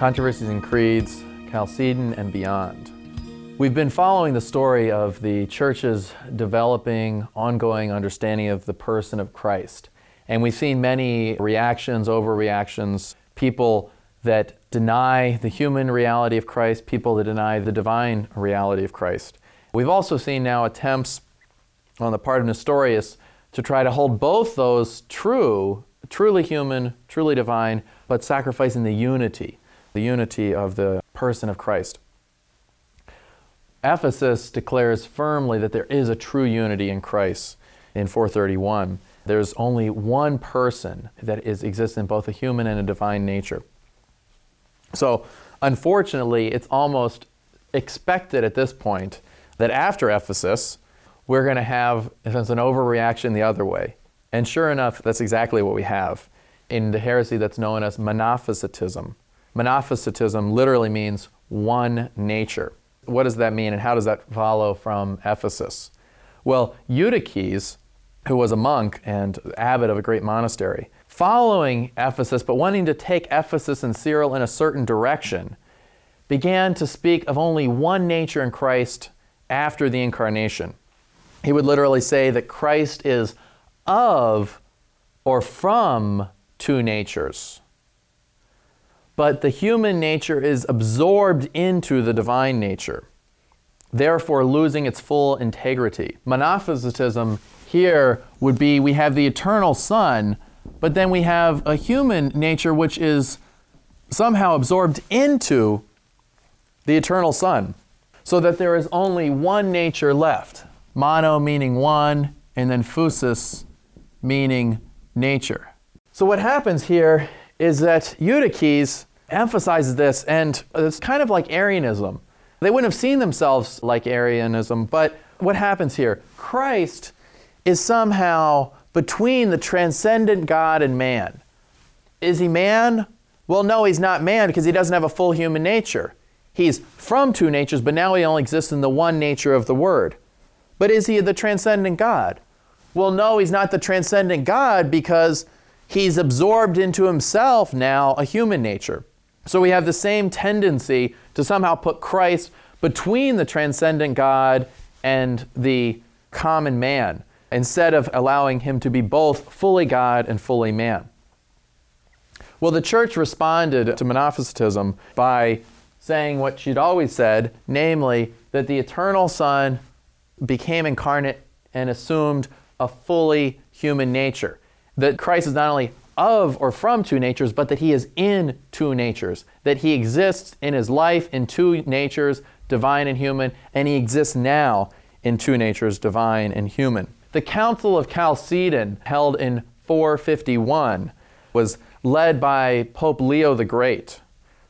Controversies and Creeds, Chalcedon and Beyond. We've been following the story of the Church's developing, ongoing understanding of the person of Christ. And we've seen many reactions, overreactions, people that deny the human reality of Christ, people that deny the divine reality of Christ. We've also seen now attempts on the part of Nestorius to try to hold both those true, truly human, truly divine, but sacrificing the unity, the unity of the person of Christ. Ephesus declares firmly that there is a true unity in Christ in 431. There's only one person that is exists in both a human and a divine nature. So, unfortunately, it's almost expected at this point that after Ephesus, we're going to have an overreaction the other way. And sure enough, that's exactly what we have in the heresy that's known as Monophysitism. Monophysitism literally means one nature. What does that mean, and how does that follow from Ephesus? Well, Eutyches, who was a monk and abbot of a great monastery, following Ephesus, but wanting to take Ephesus and Cyril in a certain direction, began to speak of only one nature in Christ after the incarnation. He would literally say that Christ is of or from two natures. But the human nature is absorbed into the divine nature, therefore losing its full integrity. Monophysitism here would be we have the eternal Son, but then we have a human nature which is somehow absorbed into the eternal Son, so that there is only one nature left. Mono meaning one, and then physis meaning nature. So what happens here is that Eutyches emphasizes this, and it's kind of like Arianism. They wouldn't have seen themselves like Arianism, but what happens here? Christ is somehow between the transcendent God and man. Is he man? Well, no, he's not man because he doesn't have a full human nature. He's from two natures, but now he only exists in the one nature of the Word. But is he the transcendent God? Well, no, he's not the transcendent God because he's absorbed into himself now a human nature. So we have the same tendency to somehow put Christ between the transcendent God and the common man, instead of allowing him to be both fully God and fully man. Well, the church responded to Monophysitism by saying what she'd always said, namely that the eternal Son became incarnate and assumed a fully human nature that Christ is not only of or from two natures, but that he is in two natures, that he exists in his life in two natures, divine and human, and he exists now in two natures, divine and human. The Council of Chalcedon, held in 451, was led by Pope Leo the Great.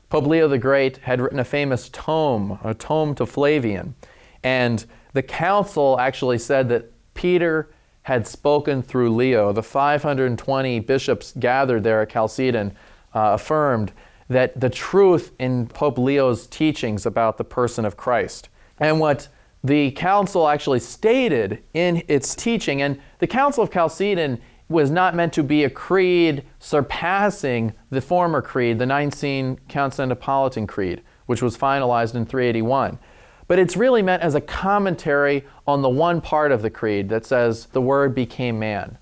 Pope Leo the Great had written a famous tome, a tome to Flavian, and the council actually said that Peter had spoken through Leo. The 520 bishops gathered there at Chalcedon uh, affirmed that the truth in Pope Leo's teachings about the person of Christ. And what the council actually stated in its teaching, and the Council of Chalcedon was not meant to be a creed surpassing the former creed, the Nicene Constantinopolitan Creed, which was finalized in 381 but it's really meant as a commentary on the one part of the creed that says the Word became man.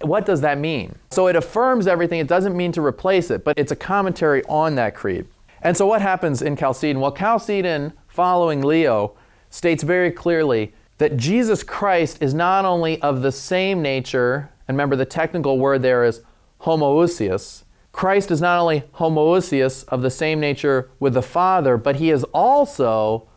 What does that mean? So it affirms everything. It doesn't mean to replace it, but it's a commentary on that creed. And so what happens in Chalcedon? Well, Chalcedon, following Leo, states very clearly that Jesus Christ is not only of the same nature, and remember the technical word there is homoousios. Christ is not only homoousios of the same nature with the Father, but he is also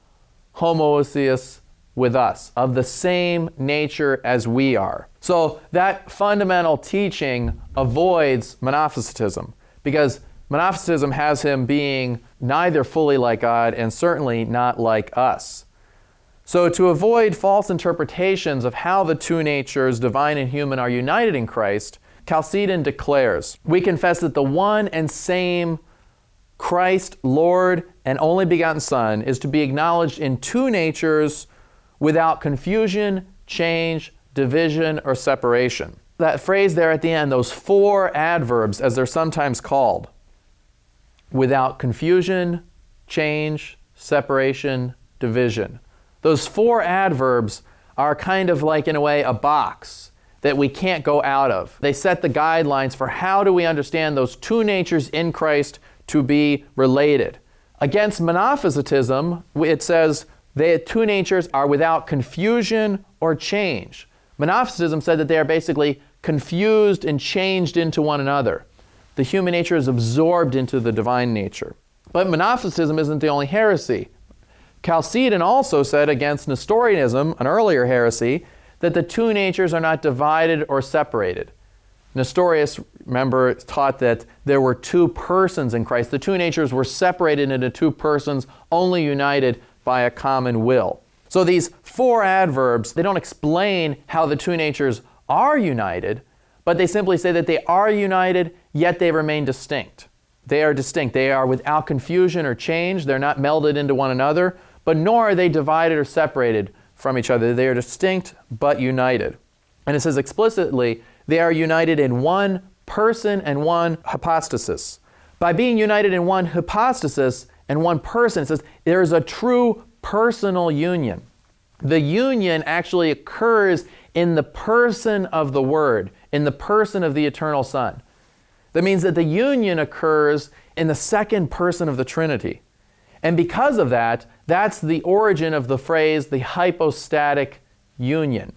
homoousios with us, of the same nature as we are. So that fundamental teaching avoids monophysitism because Monophysitism has him being neither fully like God and certainly not like us. So, to avoid false interpretations of how the two natures, divine and human, are united in Christ, Chalcedon declares We confess that the one and same Christ, Lord, and only begotten Son is to be acknowledged in two natures without confusion, change, division, or separation. That phrase there at the end, those four adverbs, as they're sometimes called, without confusion, change, separation, division. Those four adverbs are kind of like, in a way, a box that we can't go out of. They set the guidelines for how do we understand those two natures in Christ to be related. Against monophysitism, it says the two natures are without confusion or change. Monophysitism said that they are basically confused and changed into one another. The human nature is absorbed into the divine nature. But monophysitism isn't the only heresy. Chalcedon also said against Nestorianism, an earlier heresy, that the two natures are not divided or separated. Nestorius, remember, taught that there were two persons in Christ. The two natures were separated into two persons, only united by a common will. So these four adverbs, they don't explain how the two natures are united, but they simply say that they are united, yet they remain distinct. They are distinct. They are without confusion or change. They're not melded into one another, but nor are they divided or separated from each other. They are distinct but united. And it says explicitly they are united in one person and one hypostasis. By being united in one hypostasis and one person, it says there is a true personal union. The union actually occurs in the person of the Word, in the person of the eternal Son. That means that the union occurs in the second person of the Trinity. And because of that, that's the origin of the phrase the hypostatic union.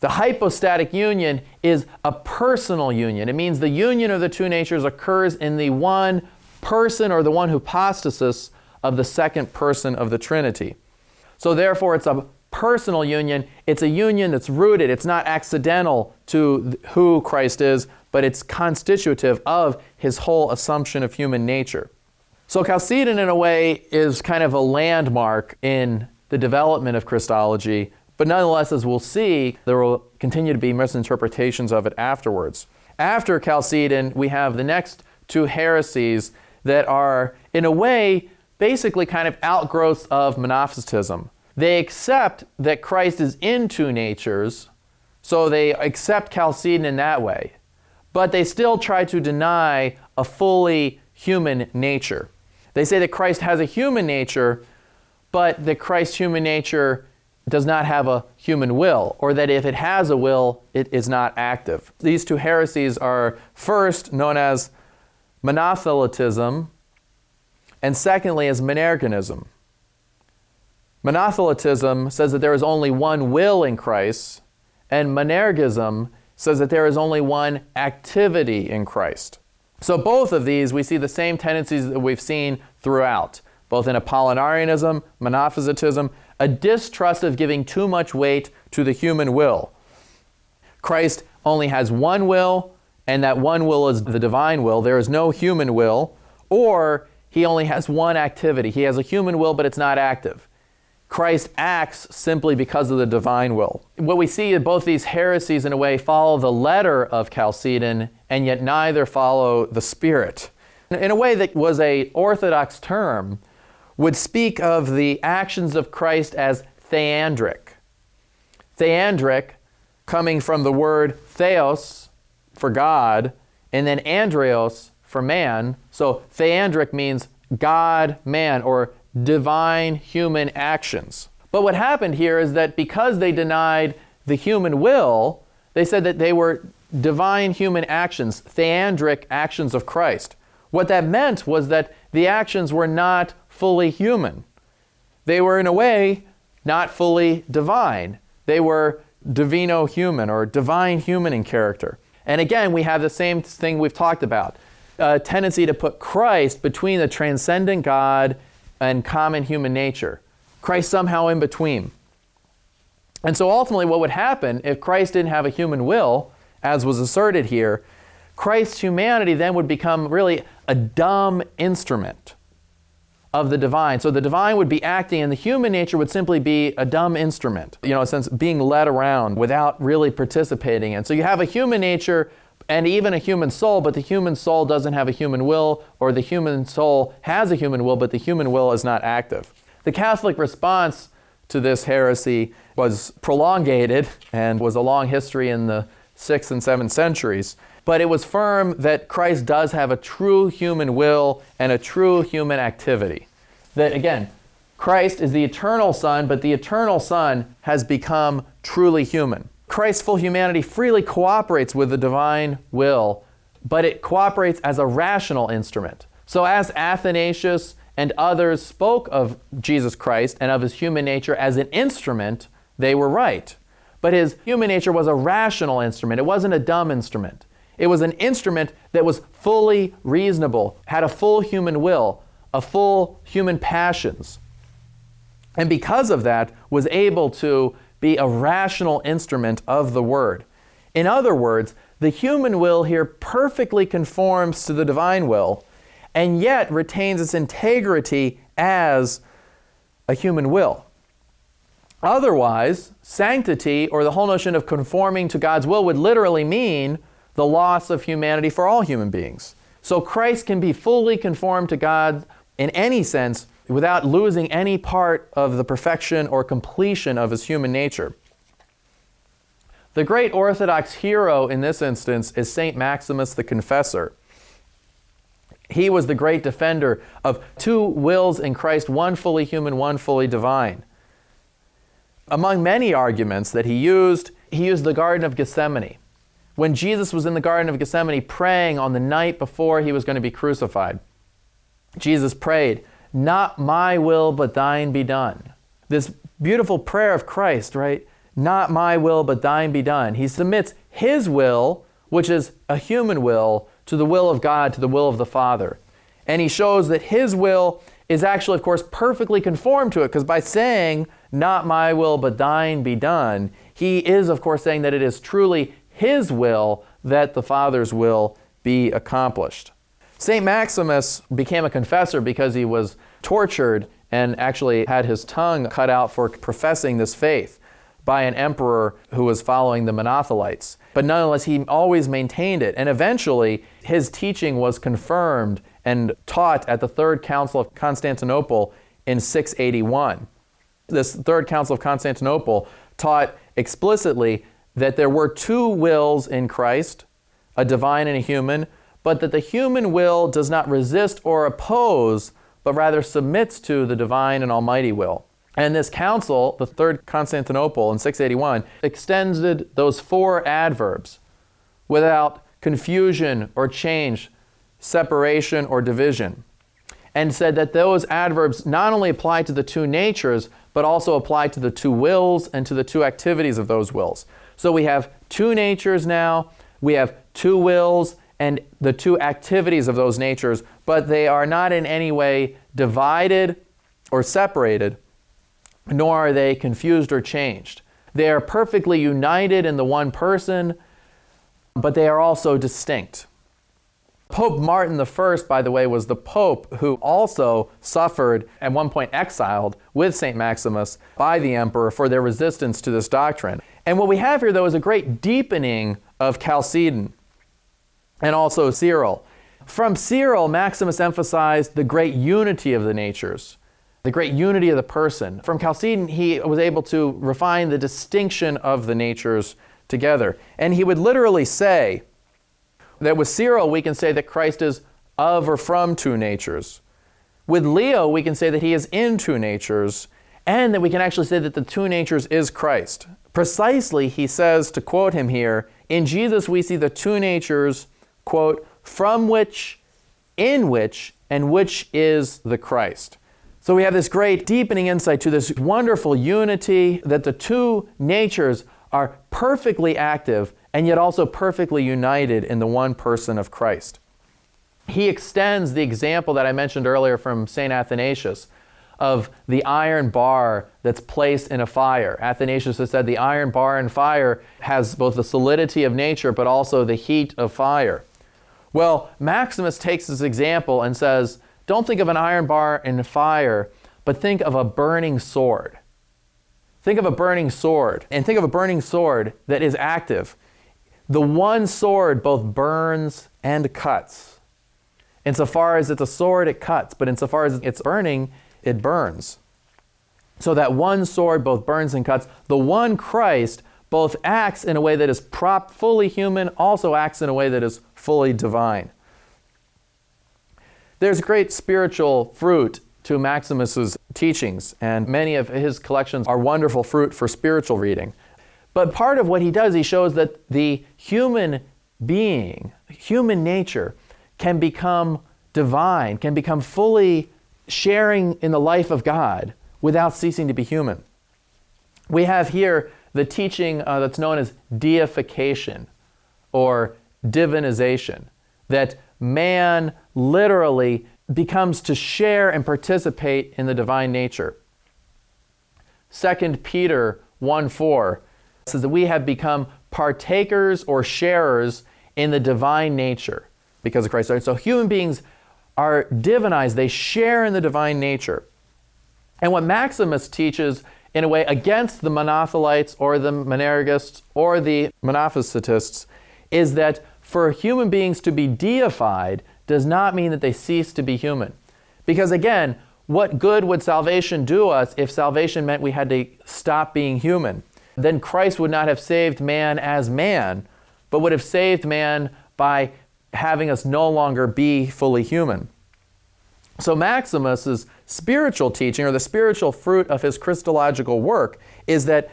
The hypostatic union is a personal union. It means the union of the two natures occurs in the one person or the one hypostasis of the second person of the Trinity. So, therefore, it's a personal union. It's a union that's rooted, it's not accidental to who Christ is, but it's constitutive of his whole assumption of human nature. So, Chalcedon, in a way, is kind of a landmark in the development of Christology but nonetheless, as we'll see, there will continue to be misinterpretations of it afterwards. After Chalcedon, we have the next two heresies that are, in a way, basically kind of outgrowths of monophysitism. They accept that Christ is in two natures, so they accept Chalcedon in that way. But they still try to deny a fully human nature. They say that Christ has a human nature, but that Christ's human nature does not have a human will, or that if it has a will, it is not active. These two heresies are first known as monothelitism, and secondly as monergism. Monothelitism says that there is only one will in Christ, and monergism says that there is only one activity in Christ. So, both of these, we see the same tendencies that we've seen throughout, both in Apollinarianism, Monophysitism, a distrust of giving too much weight to the human will. Christ only has one will, and that one will is the divine will. There is no human will, or he only has one activity. He has a human will, but it's not active. Christ acts simply because of the divine will. What we see is both these heresies, in a way, follow the letter of Chalcedon, and yet neither follow the spirit. In a way that was a orthodox term, would speak of the actions of Christ as theandric. Theandric, coming from the word theos for God, and then andreos for man. So theandric means God, man, or divine human actions. But what happened here is that because they denied the human will, they said that they were divine human actions, theandric actions of Christ. What that meant was that the actions were not fully human. They were, in a way, not fully divine. They were divino human or divine human in character. And again, we have the same thing we've talked about a tendency to put Christ between the transcendent God and common human nature. Christ somehow in between. And so ultimately, what would happen if Christ didn't have a human will, as was asserted here, Christ's humanity then would become really a dumb instrument of the divine. So the divine would be acting, and the human nature would simply be a dumb instrument, you know, sense, being led around without really participating in. So you have a human nature and even a human soul, but the human soul doesn't have a human will, or the human soul has a human will, but the human will is not active. The Catholic response to this heresy was prolongated and was a long history in the 6th and 7th centuries. But it was firm that Christ does have a true human will and a true human activity. That again, Christ is the eternal Son, but the eternal Son has become truly human. Christ's full humanity freely cooperates with the divine will, but it cooperates as a rational instrument. So, as Athanasius and others spoke of Jesus Christ and of his human nature as an instrument, they were right. But his human nature was a rational instrument, it wasn't a dumb instrument. It was an instrument that was fully reasonable, had a full human will, a full human passions. And because of that, was able to be a rational instrument of the Word. In other words, the human will here perfectly conforms to the divine will and yet retains its integrity as a human will. Otherwise, sanctity or the whole notion of conforming to God's will would literally mean the loss of humanity for all human beings. So Christ can be fully conformed to God in any sense without losing any part of the perfection or completion of his human nature. The great Orthodox hero in this instance is St. Maximus the Confessor. He was the great defender of two wills in Christ, one fully human, one fully divine. Among many arguments that he used, he used the Garden of Gethsemane when Jesus was in the Garden of Gethsemane praying on the night before he was going to be crucified. Jesus prayed, Not my will, but thine be done. This beautiful prayer of Christ, right? Not my will, but thine be done. He submits his will, which is a human will, to the will of God, to the will of the Father. And he shows that his will is actually, of course, perfectly conformed to it, because by saying, Not my will, but thine be done, he is, of course, saying that it is truly his will that the Father's will be accomplished. St. Maximus became a confessor because he was tortured and actually had his tongue cut out for professing this faith by an emperor who was following the Monothelites. But nonetheless, he always maintained it. And eventually, his teaching was confirmed and taught at the Third Council of Constantinople in 681. This Third Council of Constantinople taught explicitly that there were two wills in Christ, a divine and a human, but that the human will does not resist or oppose, but rather submits to the divine and almighty will. And this council, the Third Constantinople in 681, extended those four adverbs without confusion or change, separation or division, and said that those adverbs not only apply to the two natures, but also apply to the two wills and to the two activities of those wills. So we have two natures now, we have two wills, and the two activities of those natures, but they are not in any way divided or separated, nor are they confused or changed. They are perfectly united in the one person, but they are also distinct. Pope Martin I, by the way, was the Pope who also suffered, at one point exiled, with St. Maximus by the emperor for their resistance to this doctrine. And what we have here, though, is a great deepening of Chalcedon and also Cyril. From Cyril, Maximus emphasized the great unity of the natures, the great unity of the person. From Chalcedon, he was able to refine the distinction of the natures together. And he would literally say that with Cyril, we can say that Christ is of or from two natures. With Leo, we can say that he is in two natures, and that we can actually say that the two natures is Christ. Precisely, he says, to quote him here, in Jesus we see the two natures, quote, from which, in which, and which is the Christ. So we have this great deepening insight to this wonderful unity that the two natures are perfectly active and yet also perfectly united in the one person of Christ. He extends the example that I mentioned earlier from St. Athanasius of the iron bar that's placed in a fire. Athanasius has said the iron bar in fire has both the solidity of nature but also the heat of fire. Well, Maximus takes this example and says, don't think of an iron bar in fire, but think of a burning sword. Think of a burning sword, and think of a burning sword that is active. The one sword both burns and cuts. Insofar as it's a sword, it cuts, but insofar as it's burning, it burns. So that one sword both burns and cuts. The one Christ both acts in a way that is prop fully human, also acts in a way that is fully divine. There's great spiritual fruit to Maximus's teachings, and many of his collections are wonderful fruit for spiritual reading. But part of what he does, he shows that the human being, human nature, can become divine, can become fully sharing in the life of God without ceasing to be human. We have here the teaching uh, that's known as deification or divinization, that man literally becomes to share and participate in the divine nature. 2 Peter 1 4 says that we have become partakers or sharers in the divine nature because of Christ. So human beings are divinized, they share in the divine nature. And what Maximus teaches in a way against the Monothelites or the Monergists or the Monophysitists is that for human beings to be deified, does not mean that they cease to be human. Because again, what good would salvation do us if salvation meant we had to stop being human? Then Christ would not have saved man as man, but would have saved man by having us no longer be fully human. So Maximus's spiritual teaching or the spiritual fruit of his Christological work is that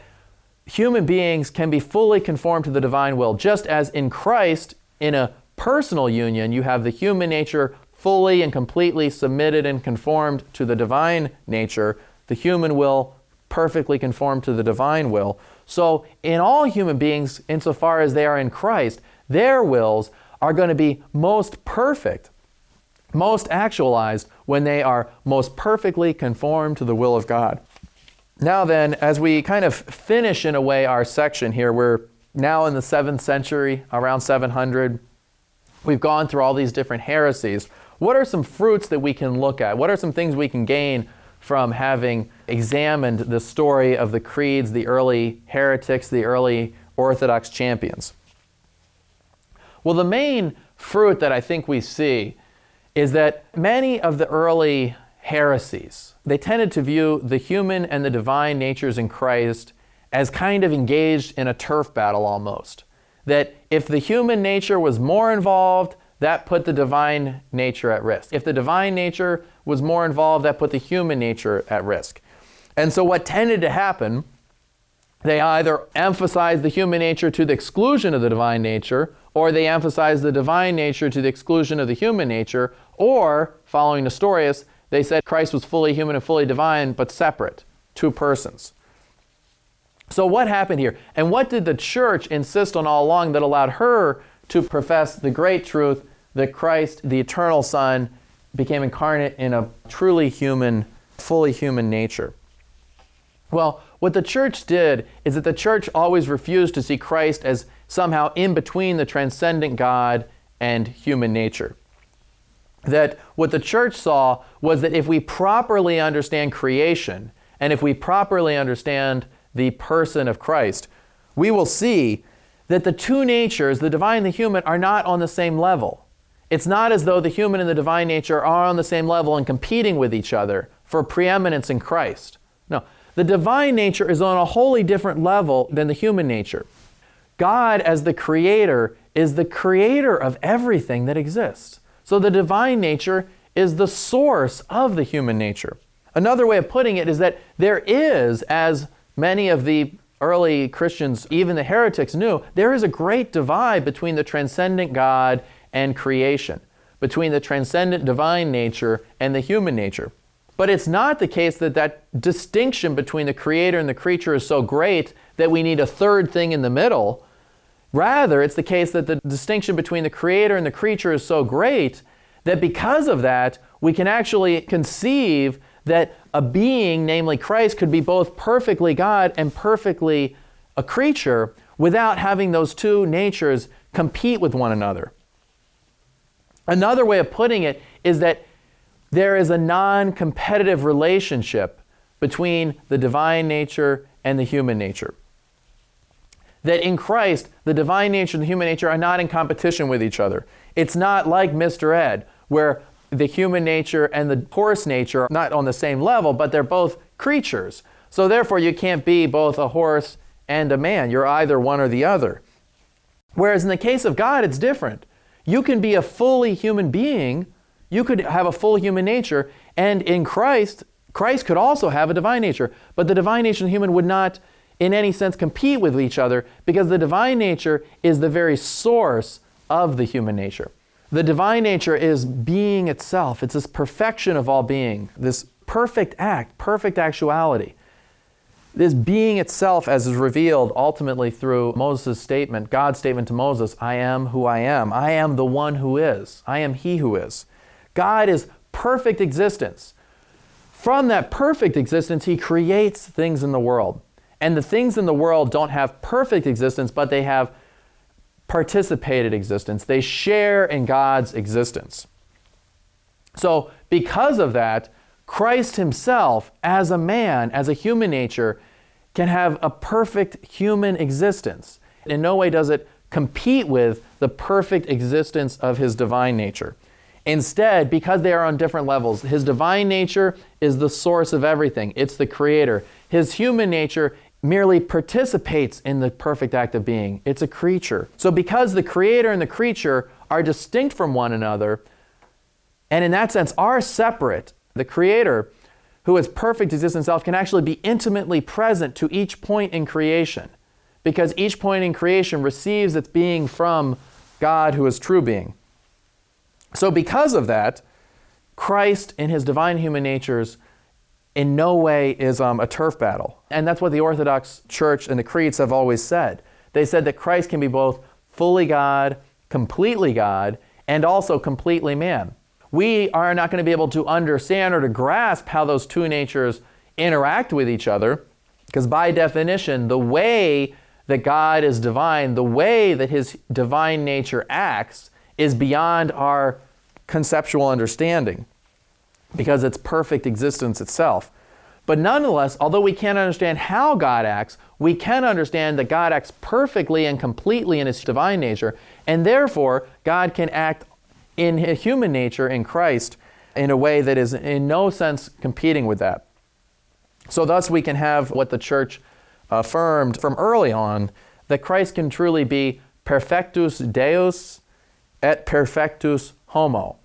human beings can be fully conformed to the divine will just as in Christ in a personal union, you have the human nature fully and completely submitted and conformed to the divine nature, the human will perfectly conformed to the divine will. So, in all human beings, insofar as they are in Christ, their wills are going to be most perfect, most actualized when they are most perfectly conformed to the will of God. Now, then, as we kind of finish in a way our section here, we're now in the seventh century, around 700. We've gone through all these different heresies. What are some fruits that we can look at? What are some things we can gain from having examined the story of the creeds, the early heretics, the early Orthodox champions? Well, the main fruit that I think we see is that many of the early heresies, they tended to view the human and the divine natures in Christ as kind of engaged in a turf battle almost that if the human nature was more involved, that put the divine nature at risk. If the divine nature was more involved, that put the human nature at risk. And so, what tended to happen, they either emphasized the human nature to the exclusion of the divine nature, or they emphasized the divine nature to the exclusion of the human nature, or, following Nestorius, they said Christ was fully human and fully divine, but separate, two persons. So, what happened here? And what did the church insist on all along that allowed her to profess the great truth that Christ, the eternal Son, became incarnate in a truly human, fully human nature? Well, what the church did is that the church always refused to see Christ as somehow in between the transcendent God and human nature. That what the church saw was that if we properly understand creation, and if we properly understand the person of Christ, we will see that the two natures, the divine and the human, are not on the same level. It's not as though the human and the divine nature are on the same level and competing with each other for preeminence in Christ. No, the divine nature is on a wholly different level than the human nature. God, as the creator, is the creator of everything that exists. So the divine nature is the source of the human nature. Another way of putting it is that there is, as many of the early Christians, even the heretics, knew there is a great divide between the transcendent God and creation, between the transcendent divine nature and the human nature. But it's not the case that that distinction between the creator and the creature is so great that we need a third thing in the middle. Rather, it's the case that the distinction between the creator and the creature is so great that because of that, we can actually conceive that a being, namely Christ, could be both perfectly God and perfectly a creature without having those two natures compete with one another. Another way of putting it is that there is a non competitive relationship between the divine nature and the human nature. That in Christ, the divine nature and the human nature are not in competition with each other. It's not like Mr. Ed, where the human nature and the horse nature are not on the same level, but they're both creatures. So therefore, you can't be both a horse and a man. You're either one or the other. Whereas in the case of God, it's different. You can be a fully human being, you could have a full human nature, and in Christ, Christ could also have a divine nature. But the divine nature and human would not, in any sense, compete with each other because the divine nature is the very source of the human nature. The divine nature is being itself, it's this perfection of all being, this perfect act, perfect actuality. This being itself, as is revealed ultimately through Moses' statement, God's statement to Moses, I am who I am. I am the one who is. I am he who is. God is perfect existence. From that perfect existence, he creates things in the world. And the things in the world don't have perfect existence, but they have participated existence. They share in God's existence. So, because of that, Christ himself, as a man, as a human nature, can have a perfect human existence. In no way does it compete with the perfect existence of his divine nature. Instead, because they are on different levels, his divine nature is the source of everything, it's the creator. His human nature merely participates in the perfect act of being, it's a creature. So, because the creator and the creature are distinct from one another, and in that sense are separate, the Creator, who is perfect existence self, can actually be intimately present to each point in creation because each point in creation receives its being from God, who is true being. So, because of that, Christ in his divine human natures in no way is um, a turf battle. And that's what the Orthodox Church and the creeds have always said. They said that Christ can be both fully God, completely God, and also completely man we are not going to be able to understand or to grasp how those two natures interact with each other, because by definition, the way that God is divine, the way that his divine nature acts, is beyond our conceptual understanding, because it's perfect existence itself. But nonetheless, although we can't understand how God acts, we can understand that God acts perfectly and completely in his divine nature, and therefore God can act in human nature in Christ in a way that is in no sense competing with that. So, thus, we can have what the church affirmed from early on that Christ can truly be perfectus Deus et perfectus homo.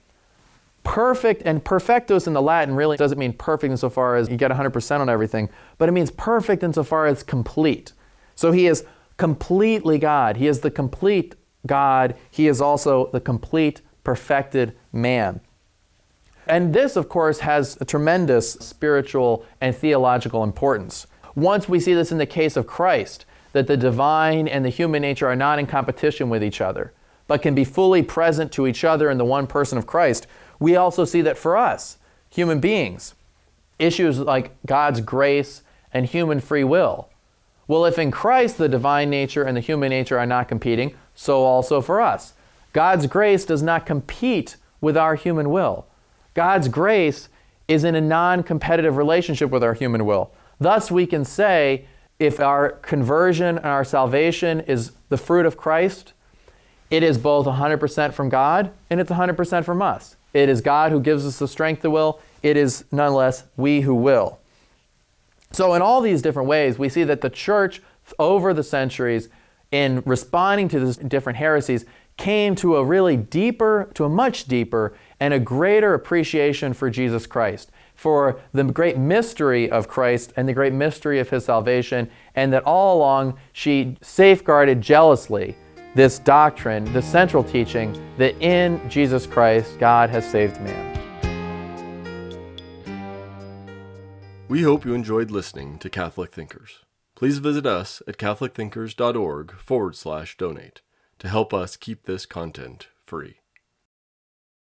Perfect, and perfectus in the Latin really doesn't mean perfect insofar as you get 100% on everything, but it means perfect insofar as complete. So he is completely God. He is the complete God. He is also the complete perfected man. And this, of course, has a tremendous spiritual and theological importance. Once we see this in the case of Christ, that the divine and the human nature are not in competition with each other, but can be fully present to each other in the one person of Christ, we also see that for us, human beings, issues like God's grace and human free will. Well, if in Christ the divine nature and the human nature are not competing, so also for us. God's grace does not compete with our human will. God's grace is in a non competitive relationship with our human will. Thus, we can say if our conversion and our salvation is the fruit of Christ, it is both 100% from God and it's 100% from us. It is God who gives us the strength to will, it is nonetheless we who will. So, in all these different ways, we see that the church over the centuries, in responding to these different heresies, came to a really deeper, to a much deeper, and a greater appreciation for Jesus Christ, for the great mystery of Christ and the great mystery of his salvation, and that all along she safeguarded jealously this doctrine, the central teaching that in Jesus Christ God has saved man. We hope you enjoyed listening to Catholic Thinkers. Please visit us at catholicthinkers.org forward slash donate to help us keep this content free.